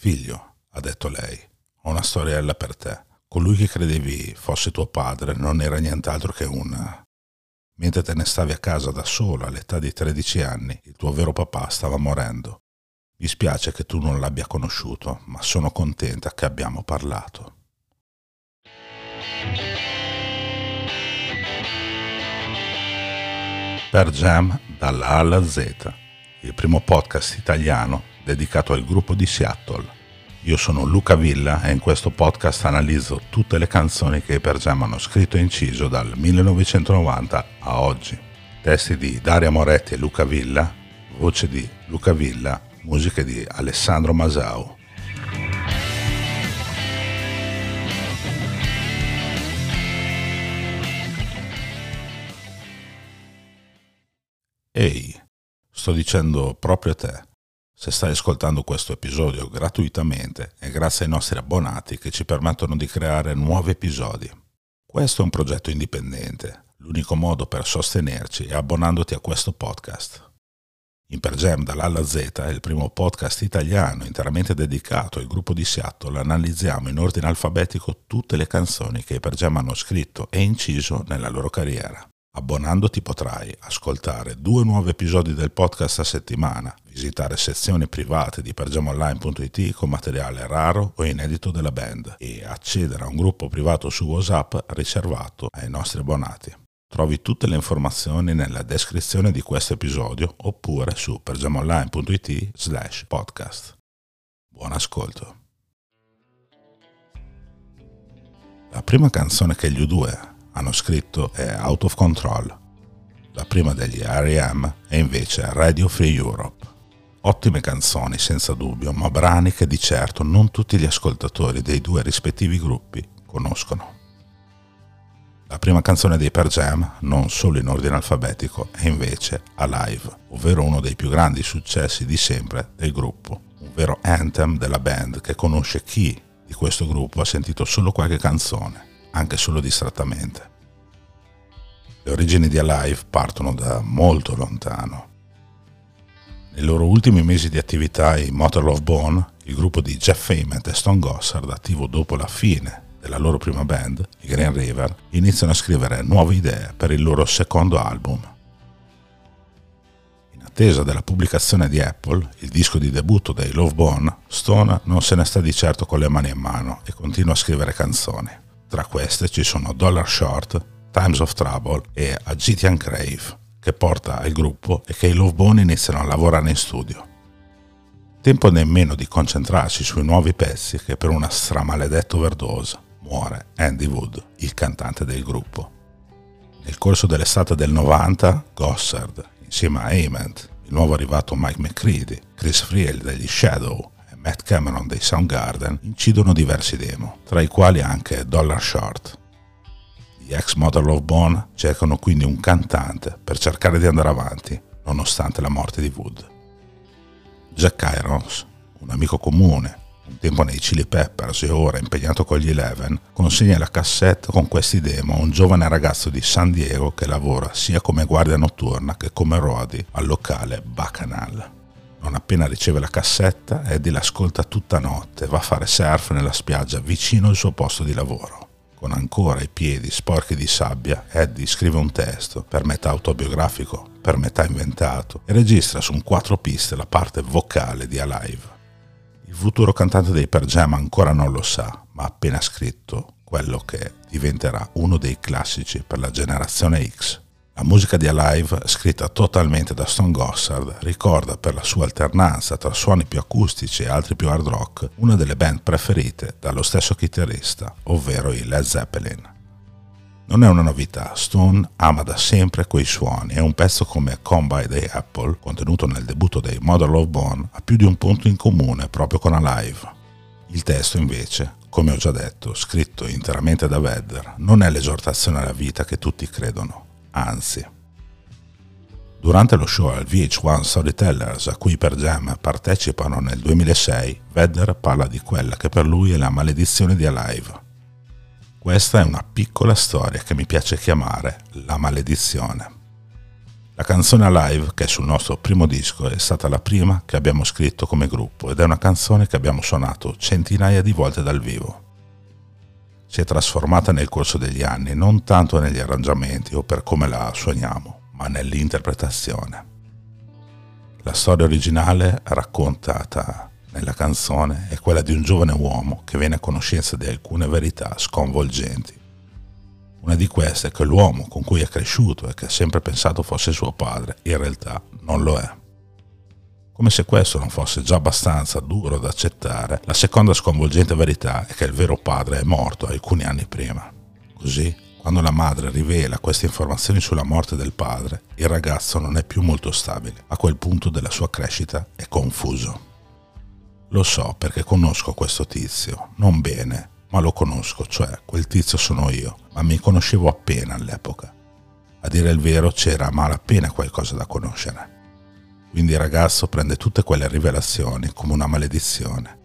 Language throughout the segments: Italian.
Figlio, ha detto lei, ho una storiella per te. Colui che credevi fosse tuo padre non era nient'altro che un... Mentre te ne stavi a casa da sola all'età di 13 anni, il tuo vero papà stava morendo. Mi spiace che tu non l'abbia conosciuto, ma sono contenta che abbiamo parlato. Per Jam dalla A alla Z, il primo podcast italiano dedicato al gruppo di Seattle. Io sono Luca Villa e in questo podcast analizzo tutte le canzoni che Per Jam hanno scritto e inciso dal 1990 a oggi. Testi di Daria Moretti e Luca Villa, voce di Luca Villa, musiche di Alessandro Masau. Ehi, sto dicendo proprio a te. Se stai ascoltando questo episodio gratuitamente è grazie ai nostri abbonati che ci permettono di creare nuovi episodi. Questo è un progetto indipendente. L'unico modo per sostenerci è abbonandoti a questo podcast. In Per Jam dall'A alla Z è il primo podcast italiano interamente dedicato al gruppo di Seattle. Analizziamo in ordine alfabetico tutte le canzoni che i Per Jam hanno scritto e inciso nella loro carriera. Abbonandoti potrai ascoltare due nuovi episodi del podcast a settimana, visitare sezioni private di pergiamonline.it con materiale raro o inedito della band e accedere a un gruppo privato su WhatsApp riservato ai nostri abbonati. Trovi tutte le informazioni nella descrizione di questo episodio oppure su pergiamonline.it slash podcast. Buon ascolto. La prima canzone che gli U2 hanno scritto è Out of Control. La prima degli R.E.M. è invece Radio Free Europe. Ottime canzoni senza dubbio, ma brani che di certo non tutti gli ascoltatori dei due rispettivi gruppi conoscono. La prima canzone dei Per Jam, non solo in ordine alfabetico, è invece Alive, ovvero uno dei più grandi successi di sempre del gruppo, un vero anthem della band che conosce chi di questo gruppo ha sentito solo qualche canzone anche solo distrattamente. Le origini di Alive partono da molto lontano. Nei loro ultimi mesi di attività in Motor Love Bone, il gruppo di Jeff Ament e Stone Gossard, attivo dopo la fine della loro prima band, i Green River, iniziano a scrivere nuove idee per il loro secondo album. In attesa della pubblicazione di Apple, il disco di debutto dei Love Bone, Stone non se ne sta di certo con le mani in mano e continua a scrivere canzoni. Tra queste ci sono Dollar Short, Times of Trouble e Agitian Crave, che porta il gruppo e che i Love Bone iniziano a lavorare in studio. Tempo nemmeno di concentrarsi sui nuovi pezzi che per una stramaledetta overdose muore Andy Wood, il cantante del gruppo. Nel corso dell'estate del 90, Gossard, insieme a Ament, il nuovo arrivato Mike McCready, Chris Friel degli Shadow Matt Cameron dei Soundgarden incidono diversi demo, tra i quali anche Dollar Short. Gli ex Mother Love Bone cercano quindi un cantante per cercare di andare avanti, nonostante la morte di Wood. Jack Irons, un amico comune, un tempo nei Chili Peppers e ora impegnato con gli Eleven, consegna la cassetta con questi demo a un giovane ragazzo di San Diego che lavora sia come guardia notturna che come roadie al locale Bacchanal. Non appena riceve la cassetta, Eddie l'ascolta tutta notte e va a fare surf nella spiaggia vicino al suo posto di lavoro. Con ancora i piedi sporchi di sabbia, Eddie scrive un testo, per metà autobiografico, per metà inventato, e registra su un quattro piste la parte vocale di Alive. Il futuro cantante dei Per Jam ancora non lo sa, ma ha appena scritto quello che diventerà uno dei classici per la generazione X. La musica di Alive, scritta totalmente da Stone Gossard, ricorda per la sua alternanza tra suoni più acustici e altri più hard rock una delle band preferite dallo stesso chitarrista, ovvero i Led Zeppelin. Non è una novità, Stone ama da sempre quei suoni e un pezzo come Come by the Apple, contenuto nel debutto dei Mother Love Bone, ha più di un punto in comune proprio con Alive. Il testo invece, come ho già detto, scritto interamente da Vedder, non è l'esortazione alla vita che tutti credono, anzi. Durante lo show al VH1 Storytellers a cui per Jam partecipano nel 2006, Vedder parla di quella che per lui è la maledizione di Alive. Questa è una piccola storia che mi piace chiamare la maledizione. La canzone Alive, che è sul nostro primo disco, è stata la prima che abbiamo scritto come gruppo ed è una canzone che abbiamo suonato centinaia di volte dal vivo. Si è trasformata nel corso degli anni, non tanto negli arrangiamenti o per come la suoniamo, ma nell'interpretazione. La storia originale raccontata nella canzone è quella di un giovane uomo che viene a conoscenza di alcune verità sconvolgenti una di queste è che l'uomo con cui è cresciuto e che ha sempre pensato fosse suo padre, in realtà non lo è. Come se questo non fosse già abbastanza duro da accettare, la seconda sconvolgente verità è che il vero padre è morto alcuni anni prima. Così, quando la madre rivela queste informazioni sulla morte del padre, il ragazzo non è più molto stabile. A quel punto della sua crescita è confuso. Lo so perché conosco questo tizio, non bene, ma lo conosco, cioè quel tizio sono io, ma mi conoscevo appena all'epoca. A dire il vero c'era a malapena qualcosa da conoscere. Quindi il ragazzo prende tutte quelle rivelazioni come una maledizione.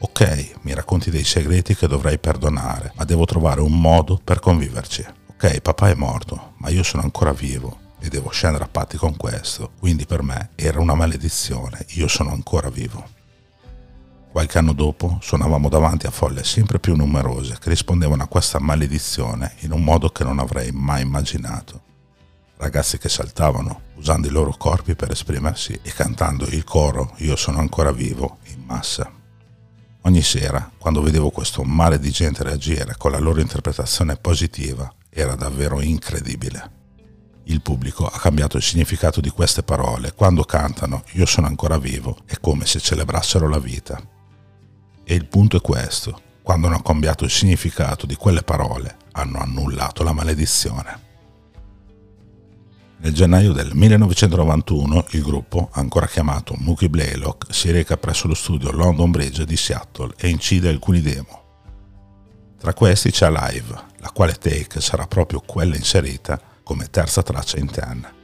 Ok, mi racconti dei segreti che dovrei perdonare, ma devo trovare un modo per conviverci. Ok, papà è morto, ma io sono ancora vivo e devo scendere a patti con questo, quindi per me era una maledizione, io sono ancora vivo. Qualche anno dopo suonavamo davanti a folle sempre più numerose che rispondevano a questa maledizione in un modo che non avrei mai immaginato. Ragazzi che saltavano, usando i loro corpi per esprimersi e cantando il coro Io sono ancora vivo in massa. Ogni sera, quando vedevo questo mare di gente reagire con la loro interpretazione positiva, era davvero incredibile. Il pubblico ha cambiato il significato di queste parole. Quando cantano Io sono ancora vivo, è come se celebrassero la vita. E il punto è questo. Quando hanno cambiato il significato di quelle parole, hanno annullato la maledizione. Nel gennaio del 1991 il gruppo, ancora chiamato Mookie Blaylock, si reca presso lo studio London Bridge di Seattle e incide alcuni demo. Tra questi c'è Live, la quale take sarà proprio quella inserita come terza traccia in ten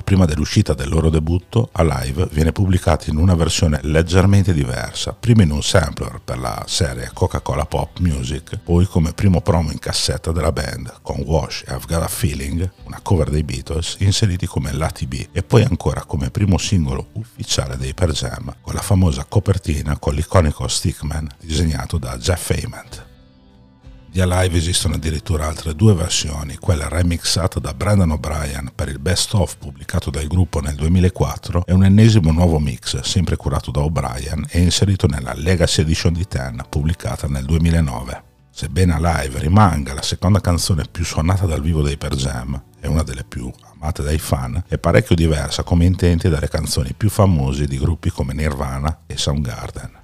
ma prima dell'uscita del loro debutto, Alive viene pubblicata in una versione leggermente diversa, prima in un sampler per la serie Coca-Cola Pop Music, poi come primo promo in cassetta della band, con Wash e I've Got a Feeling, una cover dei Beatles, inseriti come lati B, e poi ancora come primo singolo ufficiale dei Per Jam, con la famosa copertina con l'iconico Stickman disegnato da Jeff Ament. Di Alive esistono addirittura altre due versioni, quella remixata da Brandon O'Brien per il best of pubblicato dal gruppo nel 2004 e un ennesimo nuovo mix, sempre curato da O'Brien e inserito nella Legacy Edition di Ten pubblicata nel 2009. Sebbene Alive rimanga la seconda canzone più suonata dal vivo dei Per Jam e una delle più amate dai fan, è parecchio diversa come intenti dalle canzoni più famose di gruppi come Nirvana e Soundgarden.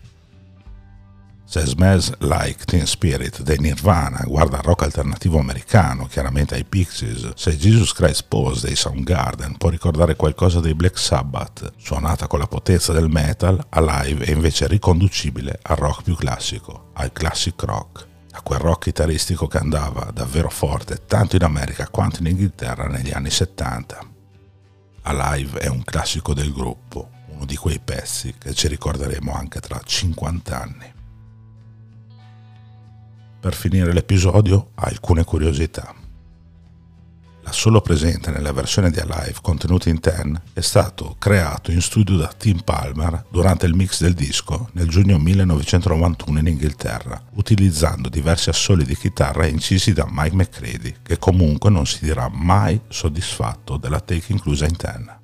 Se Smells Like Teen Spirit dei Nirvana guarda al rock alternativo americano, chiaramente ai Pixies, se Jesus Christ Pose dei Soundgarden può ricordare qualcosa dei Black Sabbath, suonata con la potenza del metal, Alive è invece riconducibile al rock più classico, al classic rock, a quel rock chitarristico che andava davvero forte tanto in America quanto in Inghilterra negli anni 70. Alive è un classico del gruppo, uno di quei pezzi che ci ricorderemo anche tra 50 anni. Per finire l'episodio, alcune curiosità. La solo presente nella versione di Alive contenuta in Ten è stato creato in studio da Tim Palmer durante il mix del disco nel giugno 1991 in Inghilterra, utilizzando diversi assoli di chitarra incisi da Mike McCready, che comunque non si dirà mai soddisfatto della take inclusa in Ten.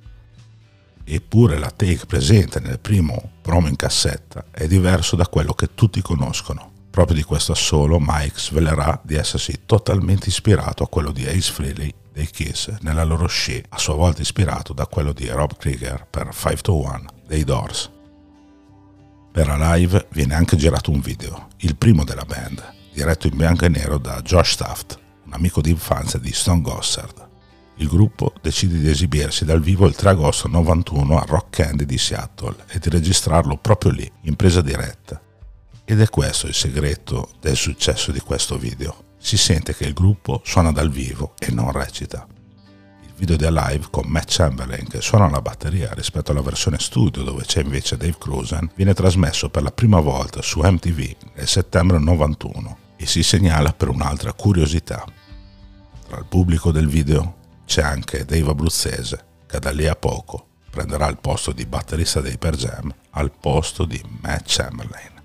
Eppure la take presente nel primo promo in cassetta è diverso da quello che tutti conoscono Proprio di questo assolo Mike svelerà di essersi totalmente ispirato a quello di Ace Frehley dei Kiss nella loro sci, a sua volta ispirato da quello di Rob Krieger per 5 to 1 dei Doors. Per Alive viene anche girato un video, il primo della band, diretto in bianco e nero da Josh Taft, un amico d'infanzia di Stone Gossard. Il gruppo decide di esibirsi dal vivo il 3 agosto 91 al Rock Candy di Seattle e di registrarlo proprio lì, in presa diretta, ed è questo il segreto del successo di questo video. Si sente che il gruppo suona dal vivo e non recita. Il video di Alive con Matt Chamberlain che suona la batteria rispetto alla versione studio dove c'è invece Dave Cruzen viene trasmesso per la prima volta su MTV nel settembre 91 e si segnala per un'altra curiosità. Tra il pubblico del video c'è anche Dave Abruzzese, che da lì a poco prenderà il posto di batterista dei Per Jam al posto di Matt Chamberlain.